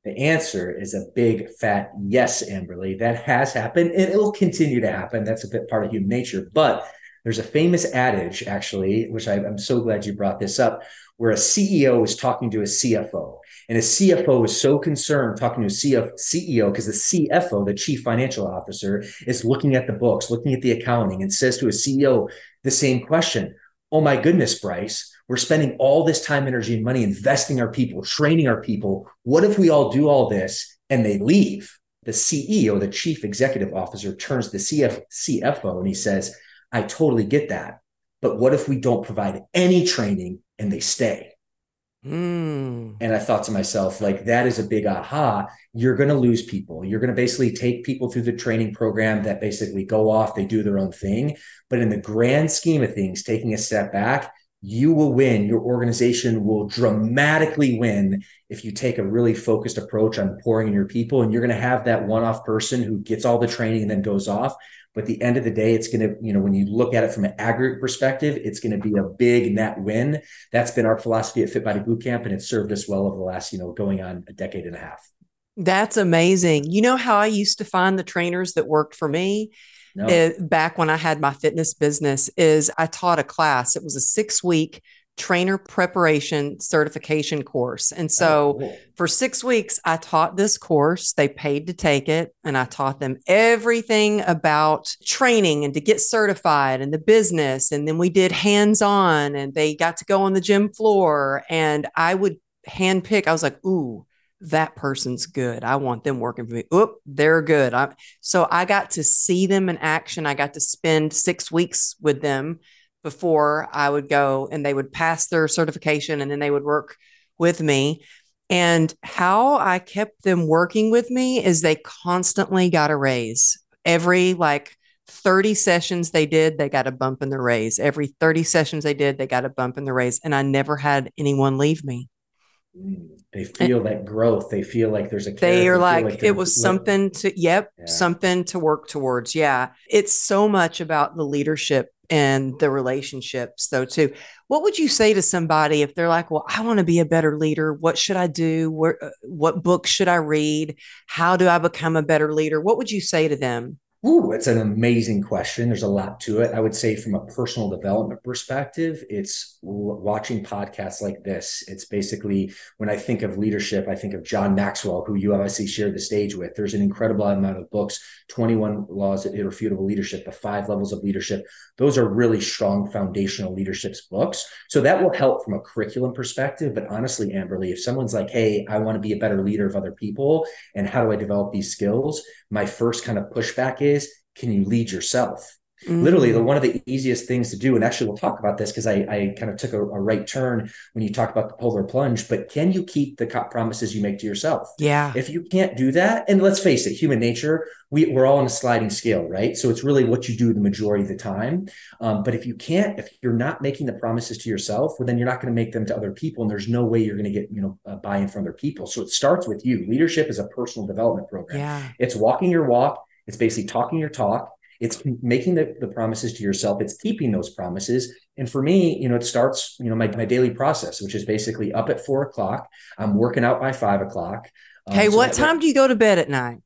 The answer is a big fat yes, Amberly. That has happened and it will continue to happen. That's a bit part of human nature. But there's a famous adage, actually, which I, am so glad you brought this up, where a CEO is talking to a CFO. And a CFO is so concerned talking to a CEO because the CFO, the chief financial officer, is looking at the books, looking at the accounting, and says to a CEO the same question Oh my goodness, Bryce, we're spending all this time, energy, and money investing our people, training our people. What if we all do all this and they leave? The CEO, the chief executive officer, turns to the CF, CFO and he says, I totally get that. But what if we don't provide any training and they stay? Mm. And I thought to myself, like, that is a big aha. You're going to lose people. You're going to basically take people through the training program that basically go off, they do their own thing. But in the grand scheme of things, taking a step back, you will win. Your organization will dramatically win if you take a really focused approach on pouring in your people. And you're going to have that one off person who gets all the training and then goes off. But at the end of the day, it's going to, you know, when you look at it from an aggregate perspective, it's going to be a big net win. That's been our philosophy at Fit Body Bootcamp, and it's served us well over the last, you know, going on a decade and a half. That's amazing. You know how I used to find the trainers that worked for me? No. It, back when I had my fitness business is I taught a class. It was a six week trainer preparation certification course. And oh, so oh, cool. for six weeks, I taught this course. They paid to take it, and I taught them everything about training and to get certified and the business. And then we did hands on, and they got to go on the gym floor. And I would handpick, I was like, ooh, that person's good. I want them working for me. Oop, they're good. I, so I got to see them in action. I got to spend six weeks with them before I would go and they would pass their certification and then they would work with me. And how I kept them working with me is they constantly got a raise. Every like 30 sessions they did, they got a bump in the raise. Every 30 sessions they did, they got a bump in the raise. And I never had anyone leave me. They feel and that growth. They feel like there's a. They are like, like it was something to, yep, yeah. something to work towards. Yeah. It's so much about the leadership and the relationships though too what would you say to somebody if they're like well i want to be a better leader what should i do Where, uh, what book should i read how do i become a better leader what would you say to them Ooh, it's an amazing question. There's a lot to it. I would say, from a personal development perspective, it's watching podcasts like this. It's basically when I think of leadership, I think of John Maxwell, who you obviously shared the stage with. There's an incredible amount of books 21 Laws of Irrefutable Leadership, The Five Levels of Leadership. Those are really strong foundational leaderships books. So that will help from a curriculum perspective. But honestly, Amberly, if someone's like, hey, I want to be a better leader of other people, and how do I develop these skills? My first kind of pushback is can you lead yourself? Mm-hmm. Literally, the one of the easiest things to do, and actually, we'll talk about this because I, I kind of took a, a, right turn when you talk about the polar plunge. But can you keep the promises you make to yourself? Yeah. If you can't do that, and let's face it, human nature, we, we're all on a sliding scale, right? So it's really what you do the majority of the time. Um, but if you can't, if you're not making the promises to yourself, well, then you're not going to make them to other people, and there's no way you're going to get you know uh, buy-in from other people. So it starts with you. Leadership is a personal development program. Yeah. It's walking your walk. It's basically talking your talk it's making the, the promises to yourself it's keeping those promises and for me you know it starts you know my, my daily process which is basically up at four o'clock i'm working out by five o'clock um, hey so what time do you go to bed at night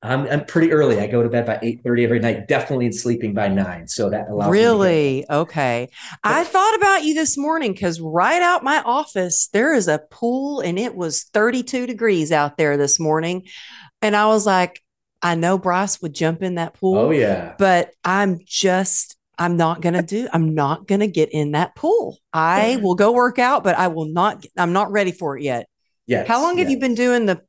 I'm, I'm pretty early. I go to bed by 8 every night, definitely in sleeping by nine. So that allows really okay. But, I thought about you this morning because right out my office, there is a pool and it was 32 degrees out there this morning. And I was like, I know Bryce would jump in that pool. Oh yeah. But I'm just I'm not going to do I'm not going to get in that pool. I will go work out, but I will not I'm not ready for it yet. Yeah. How long yes. have you been doing the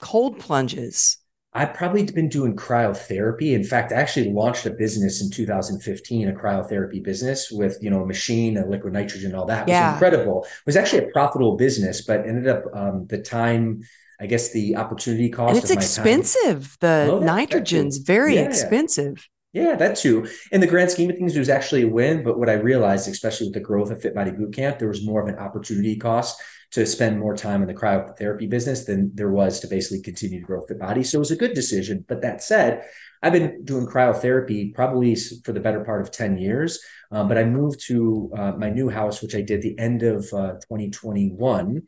cold plunges? I've probably been doing cryotherapy. In fact, I actually launched a business in 2015, a cryotherapy business with, you know, a machine, a liquid nitrogen, all that. It yeah. was incredible. It was actually a profitable business, but ended up um, the time I guess the opportunity cost. And it's expensive. The oh, nitrogen's very yeah, expensive. Yeah, that too. In the grand scheme of things, it was actually a win. But what I realized, especially with the growth of Fit Body Bootcamp, there was more of an opportunity cost to spend more time in the cryotherapy business than there was to basically continue to grow Fit Body. So it was a good decision. But that said, I've been doing cryotherapy probably for the better part of 10 years. Um, but I moved to uh, my new house, which I did the end of uh, 2021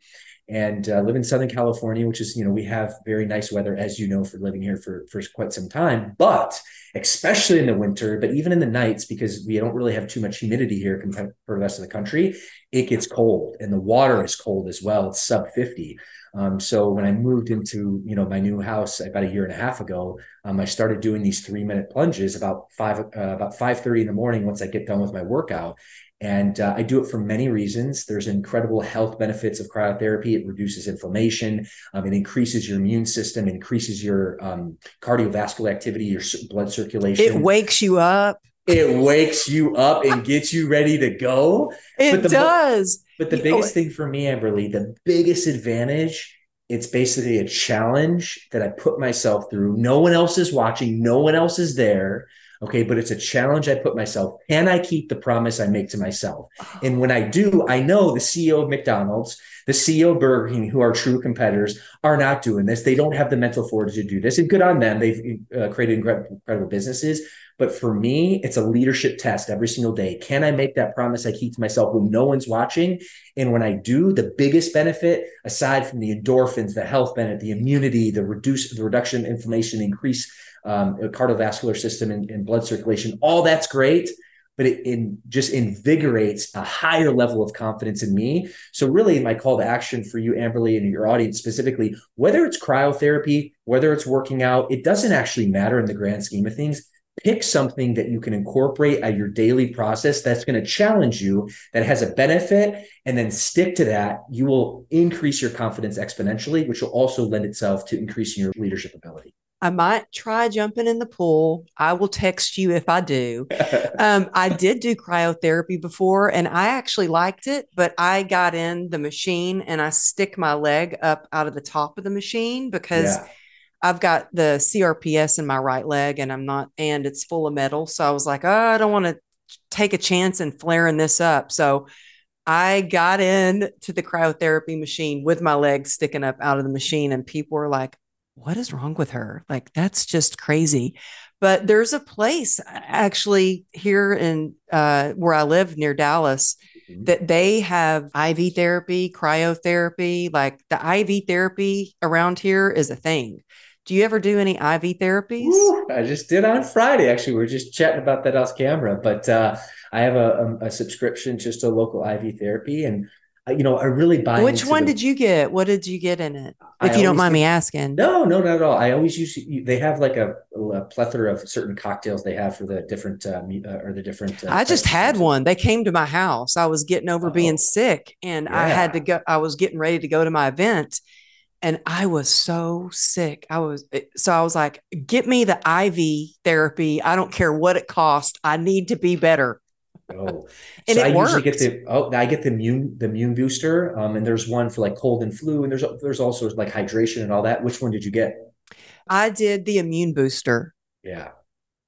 and uh, live in Southern California, which is, you know, we have very nice weather, as you know, for living here for, for quite some time. But especially in the winter, but even in the nights, because we don't really have too much humidity here compared to the rest of the country, it gets cold and the water is cold as well. It's sub 50. Um, so when I moved into, you know, my new house about a year and a half ago, um, I started doing these three minute plunges about five, uh, about 5.30 in the morning once I get done with my workout. And uh, I do it for many reasons. There's incredible health benefits of cryotherapy. It reduces inflammation. Um, it increases your immune system, increases your um, cardiovascular activity, your blood circulation. It wakes you up. It wakes you up and gets you ready to go. It but the, does. But the biggest thing for me, Amberly, the biggest advantage, it's basically a challenge that I put myself through. No one else is watching. No one else is there. Okay. But it's a challenge I put myself. Can I keep the promise I make to myself? And when I do, I know the CEO of McDonald's, the CEO of Burger King, who are true competitors, are not doing this. They don't have the mental fortitude to do this. And good on them. They've uh, created incredible businesses. But for me, it's a leadership test every single day. Can I make that promise I keep to myself when no one's watching? And when I do, the biggest benefit, aside from the endorphins, the health benefit, the immunity, the reduce the reduction of inflammation, increase um, cardiovascular system and, and, blood circulation. All that's great, but it, it, just invigorates a higher level of confidence in me. So, really, my call to action for you, Amberly, and your audience specifically, whether it's cryotherapy, whether it's working out, it doesn't actually matter in the grand scheme of things. Pick something that you can incorporate at your daily process that's going to challenge you, that has a benefit, and then stick to that. You will increase your confidence exponentially, which will also lend itself to increasing your leadership ability. I might try jumping in the pool. I will text you if I do. um, I did do cryotherapy before and I actually liked it, but I got in the machine and I stick my leg up out of the top of the machine because yeah. I've got the CRPS in my right leg and I'm not, and it's full of metal. So I was like, oh, I don't want to take a chance and flaring this up. So I got in to the cryotherapy machine with my legs sticking up out of the machine, and people were like, what is wrong with her? Like, that's just crazy. But there's a place actually here in uh, where I live near Dallas mm-hmm. that they have IV therapy, cryotherapy. Like the IV therapy around here is a thing. Do you ever do any IV therapies? Ooh, I just did on Friday. Actually, we are just chatting about that off camera. But uh, I have a, a, a subscription just to local IV therapy, and you know, I really buy. Which one the, did you get? What did you get in it? If I you don't mind me asking. No, no, not at all. I always use. They have like a, a plethora of certain cocktails they have for the different uh, uh, or the different. Uh, I just had one. They came to my house. I was getting over oh, being sick, and yeah. I had to go. I was getting ready to go to my event, and I was so sick. I was eh, so I was like, "Get me the IV therapy. I don't care what it costs. I need to be better." Oh, and so I worked. usually get the oh I get the immune the immune booster. Um, and there's one for like cold and flu, and there's there's also like hydration and all that. Which one did you get? I did the immune booster. Yeah.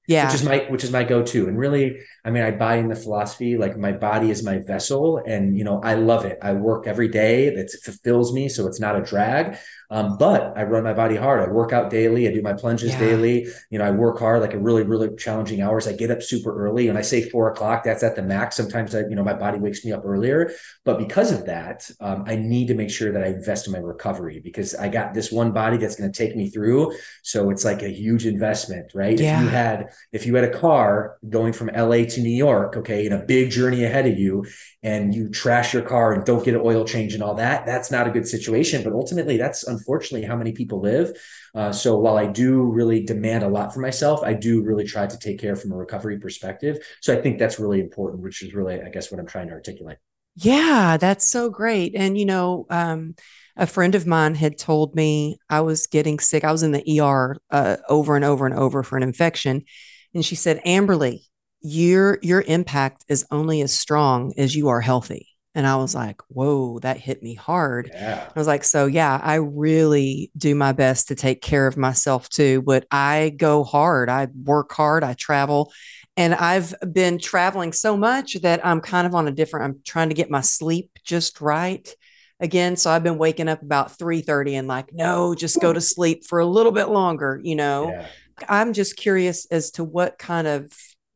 Yeah. Which is my which is my go-to. And really, I mean, I buy in the philosophy like my body is my vessel. And you know, I love it. I work every day. It fulfills me. So it's not a drag. Um, but I run my body hard. I work out daily. I do my plunges yeah. daily. You know, I work hard, like a really, really challenging hours. I get up super early. When I say four o'clock, that's at the max. Sometimes I, you know, my body wakes me up earlier. But because of that, um, I need to make sure that I invest in my recovery because I got this one body that's going to take me through. So it's like a huge investment, right? Yeah. If you had, if you had a car going from LA to New York, okay, and a big journey ahead of you, and you trash your car and don't get an oil change and all that, that's not a good situation. But ultimately, that's unfortunately how many people live. Uh, so while I do really demand a lot for myself, I do really try to take care from a recovery perspective. So I think that's really important, which is really, I guess, what I'm trying to articulate. Yeah, that's so great. And, you know, um, a friend of mine had told me I was getting sick. I was in the ER uh, over and over and over for an infection. And she said, Amberly, your your impact is only as strong as you are healthy and i was like whoa that hit me hard yeah. i was like so yeah i really do my best to take care of myself too but i go hard i work hard i travel and i've been traveling so much that i'm kind of on a different i'm trying to get my sleep just right again so i've been waking up about 3 30 and like no just go to sleep for a little bit longer you know yeah. i'm just curious as to what kind of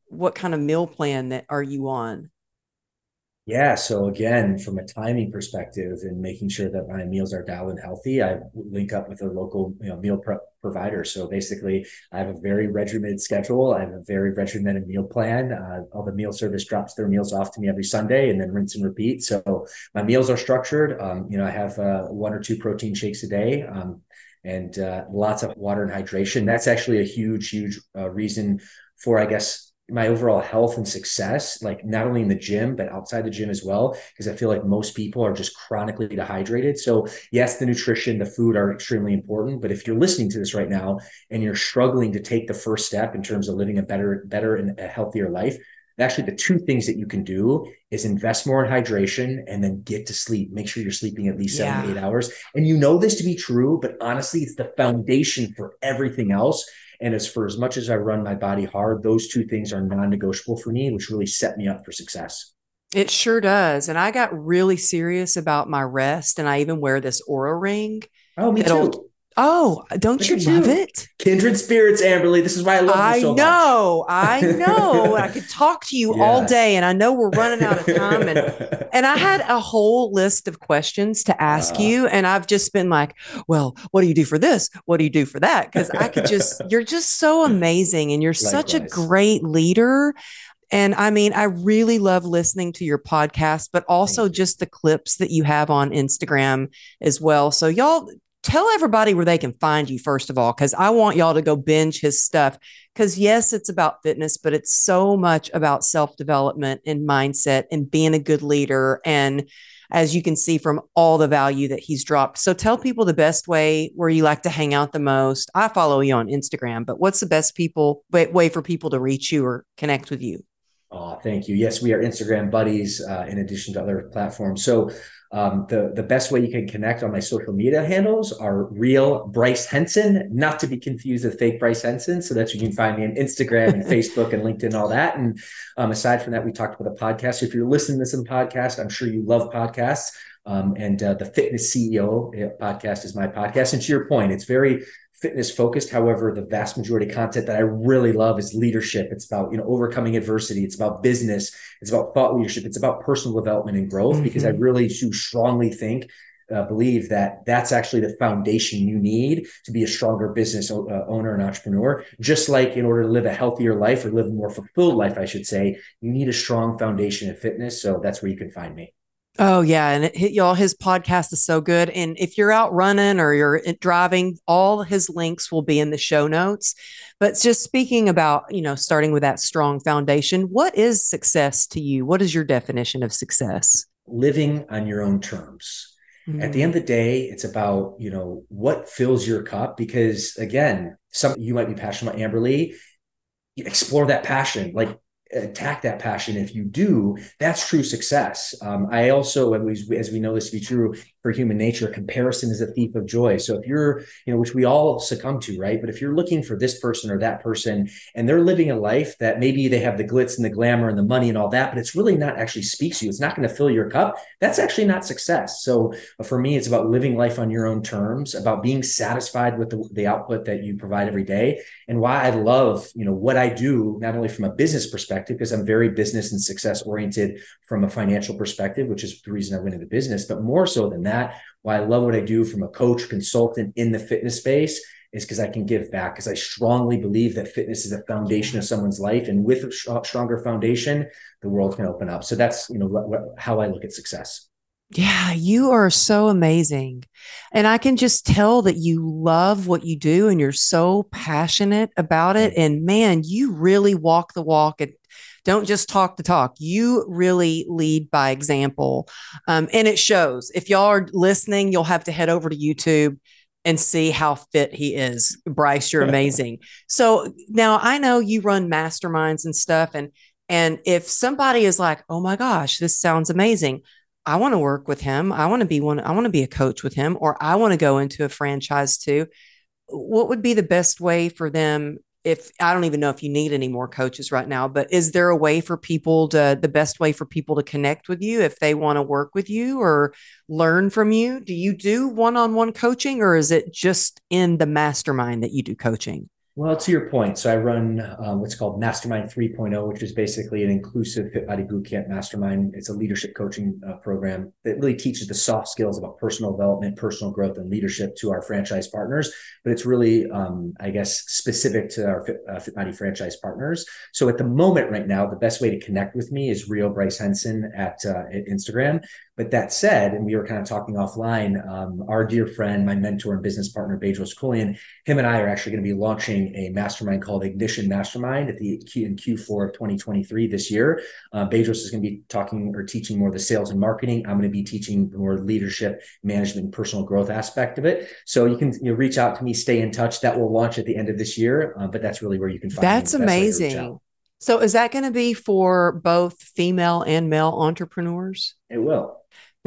what kind of meal plan that are you on? Yeah. So again, from a timing perspective and making sure that my meals are dialed and healthy, I link up with a local you know, meal prep provider. So basically, I have a very regimented schedule. I have a very regimented meal plan. Uh, all the meal service drops their meals off to me every Sunday, and then rinse and repeat. So my meals are structured. Um, you know, I have uh, one or two protein shakes a day. Um, and uh, lots of water and hydration. That's actually a huge, huge uh, reason for, I guess, my overall health and success, like not only in the gym, but outside the gym as well, because I feel like most people are just chronically dehydrated. So, yes, the nutrition, the food are extremely important. But if you're listening to this right now and you're struggling to take the first step in terms of living a better, better and a healthier life, actually the two things that you can do is invest more in hydration and then get to sleep make sure you're sleeping at least seven yeah. eight hours and you know this to be true but honestly it's the foundation for everything else and as for as much as I run my body hard, those two things are non-negotiable for me, which really set me up for success. It sure does. And I got really serious about my rest. And I even wear this Oura ring. Oh, me too. Oh, don't Look you love you. it? Kindred spirits, Amberly. This is why I love I you so know, much. I know. I could talk to you all day, and I know we're running out of time. And and I had a whole list of questions to ask uh, you, and I've just been like, well, what do you do for this? What do you do for that? Because I could just, you're just so amazing, and you're likewise. such a great leader. And I mean, I really love listening to your podcast, but also just the clips that you have on Instagram as well. So, y'all tell everybody where they can find you first of all because i want y'all to go binge his stuff because yes it's about fitness but it's so much about self-development and mindset and being a good leader and as you can see from all the value that he's dropped so tell people the best way where you like to hang out the most i follow you on instagram but what's the best people way for people to reach you or connect with you Oh, thank you. Yes, we are Instagram buddies uh, in addition to other platforms. So um, the, the best way you can connect on my social media handles are real Bryce Henson, not to be confused with fake Bryce Henson. So that you can find me on Instagram and Facebook and LinkedIn and all that. And um, aside from that, we talked about the podcast. If you're listening to some podcast, I'm sure you love podcasts. Um, and uh, the Fitness CEO uh, podcast is my podcast. And to your point, it's very fitness focused. However, the vast majority of content that I really love is leadership. It's about, you know, overcoming adversity. It's about business. It's about thought leadership. It's about personal development and growth mm-hmm. because I mm-hmm. really do strongly think uh, believe that that's actually the foundation you need to be a stronger business uh, owner and entrepreneur. Just like in order to live a healthier life or live a more fulfilled life, I should say, you need a strong foundation in fitness. So that's where you can find me. Oh yeah, and it, y'all, his podcast is so good. And if you're out running or you're driving, all his links will be in the show notes. But just speaking about, you know, starting with that strong foundation, what is success to you? What is your definition of success? Living on your own terms. Mm-hmm. At the end of the day, it's about, you know, what fills your cup. Because again, some you might be passionate about Amberly. Explore that passion. Like attack that passion. If you do that's true success. Um, i also as we know this to be true for human nature comparison is a thief of joy. So if you're you know which we all succumb to right? But if you're looking for this person or that person and they're living a life that maybe they have the glitz and the glamour and the money and all that but it's really not actually speaks to you it's not going to fill your cup that's actually not success. So uh, for me it's about living life on your own terms about being satisfied with the, the output that you provide every day and why i love you know what i do not only from a business perspective because i'm very business and success oriented from a financial perspective which is the reason i went into business but more so than that that. Why I love what I do from a coach, consultant in the fitness space is because I can give back. Because I strongly believe that fitness is the foundation of someone's life, and with a stronger foundation, the world can open up. So that's you know how I look at success. Yeah, you are so amazing. And I can just tell that you love what you do and you're so passionate about it. And man, you really walk the walk and don't just talk the talk. You really lead by example. Um, and it shows. If y'all are listening, you'll have to head over to YouTube and see how fit he is. Bryce, you're amazing. so now I know you run masterminds and stuff. And and if somebody is like, oh my gosh, this sounds amazing. I want to work with him. I want to be one, I want to be a coach with him, or I want to go into a franchise too. What would be the best way for them if I don't even know if you need any more coaches right now, but is there a way for people to the best way for people to connect with you if they want to work with you or learn from you? Do you do one-on-one coaching or is it just in the mastermind that you do coaching? Well, to your point, so I run um, what's called Mastermind 3.0, which is basically an inclusive Fit Body Bootcamp mastermind. It's a leadership coaching uh, program that really teaches the soft skills about personal development, personal growth, and leadership to our franchise partners. But it's really, um, I guess, specific to our Fit, uh, Fit, Body franchise partners. So at the moment, right now, the best way to connect with me is Real Bryce Henson at, uh, at Instagram. But that said, and we were kind of talking offline, um, our dear friend, my mentor and business partner, Bedros Keuilian, him and I are actually going to be launching a mastermind called Ignition Mastermind at the Q in Q4 of 2023 this year. Uh, Bedros is going to be talking or teaching more the sales and marketing. I'm going to be teaching more leadership, management, and personal growth aspect of it. So you can you know, reach out to me, stay in touch. That will launch at the end of this year, uh, but that's really where you can find. That's amazing. So is that going to be for both female and male entrepreneurs? It will.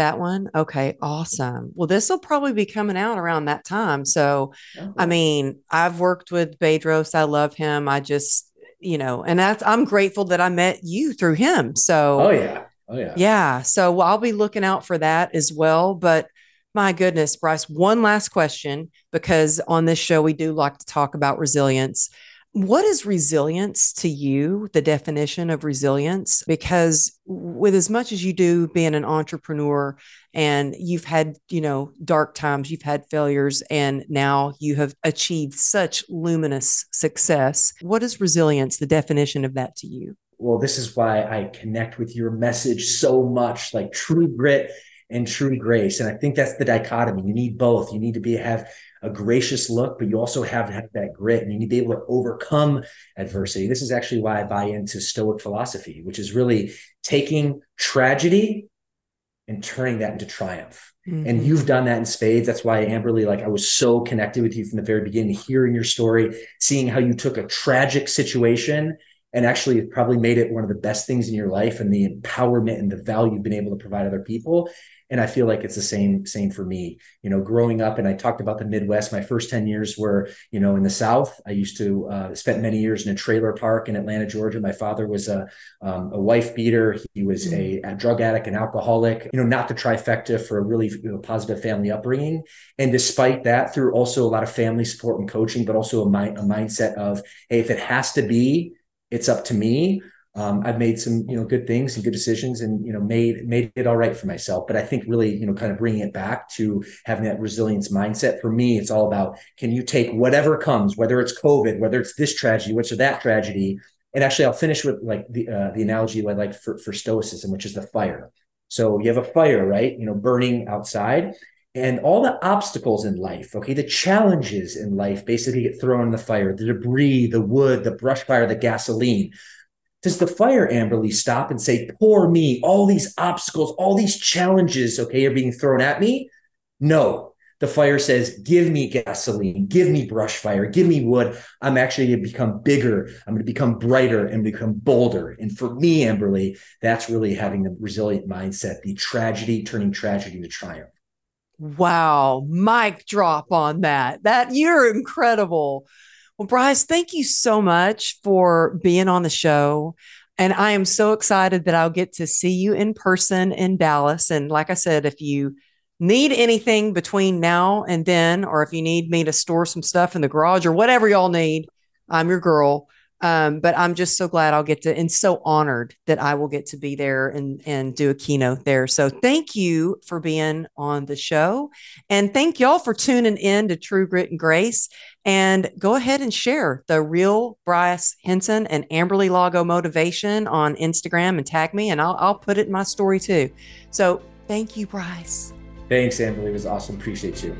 That one? Okay, awesome. Well, this will probably be coming out around that time. So, I uh-huh. mean, I've worked with Bedros. I love him. I just, you know, and that's, I'm grateful that I met you through him. So, oh, yeah. Oh, yeah. Yeah. So I'll be looking out for that as well. But my goodness, Bryce, one last question because on this show, we do like to talk about resilience. What is resilience to you, the definition of resilience? Because with as much as you do being an entrepreneur and you've had, you know, dark times, you've had failures, and now you have achieved such luminous success, what is resilience, the definition of that to you? Well, this is why I connect with your message so much like true grit and true grace. And I think that's the dichotomy. You need both. You need to be have a gracious look, but you also have to have that grit and you need to be able to overcome adversity. This is actually why I buy into Stoic philosophy, which is really taking tragedy and turning that into triumph. Mm-hmm. And you've done that in spades. That's why Amberly, like I was so connected with you from the very beginning, hearing your story, seeing how you took a tragic situation and actually probably made it one of the best things in your life and the empowerment and the value you've been able to provide other people and i feel like it's the same same for me. You know growing up and i talked about the midwest my first 10 years were you know in the south. I used to uh, spent many years in a trailer park in atlanta georgia. My father was a, um, a wife beater. He was mm-hmm. a, a, drug addict and alcoholic you know not the trifecta for a really you know, positive family upbringing. And despite that through also a lot of family support and coaching but also a, mind, a mindset of hey if it has to be it's up to me um, I've made some, you know, good things and good decisions, and you know, made made it all right for myself. But I think really, you know, kind of bringing it back to having that resilience mindset. For me, it's all about can you take whatever comes, whether it's COVID, whether it's this tragedy, which is that tragedy. And actually, I'll finish with like the uh, the analogy I like for for stoicism, which is the fire. So you have a fire, right? You know, burning outside, and all the obstacles in life, okay, the challenges in life basically get thrown in the fire, the debris, the wood, the brush fire, the gasoline does the fire Amberly stop and say, poor me, all these obstacles, all these challenges, okay, are being thrown at me? No. The fire says, give me gasoline, give me brush fire, give me wood. I'm actually going to become bigger. I'm going to become brighter and become bolder. And for me, Amberly, that's really having the resilient mindset, the tragedy turning tragedy to triumph. Wow. Mic drop on that. That you're incredible. Well, Bryce, thank you so much for being on the show. And I am so excited that I'll get to see you in person in Dallas. And like I said, if you need anything between now and then, or if you need me to store some stuff in the garage or whatever y'all need, I'm your girl. Um, but I'm just so glad I'll get to and so honored that I will get to be there and and do a keynote there. So thank you for being on the show. And thank y'all for tuning in to True Grit and Grace. And go ahead and share the real Bryce Henson and Amberly Lago motivation on Instagram and tag me, and I'll, I'll put it in my story too. So thank you, Bryce. Thanks, Amberly. It was awesome. Appreciate you.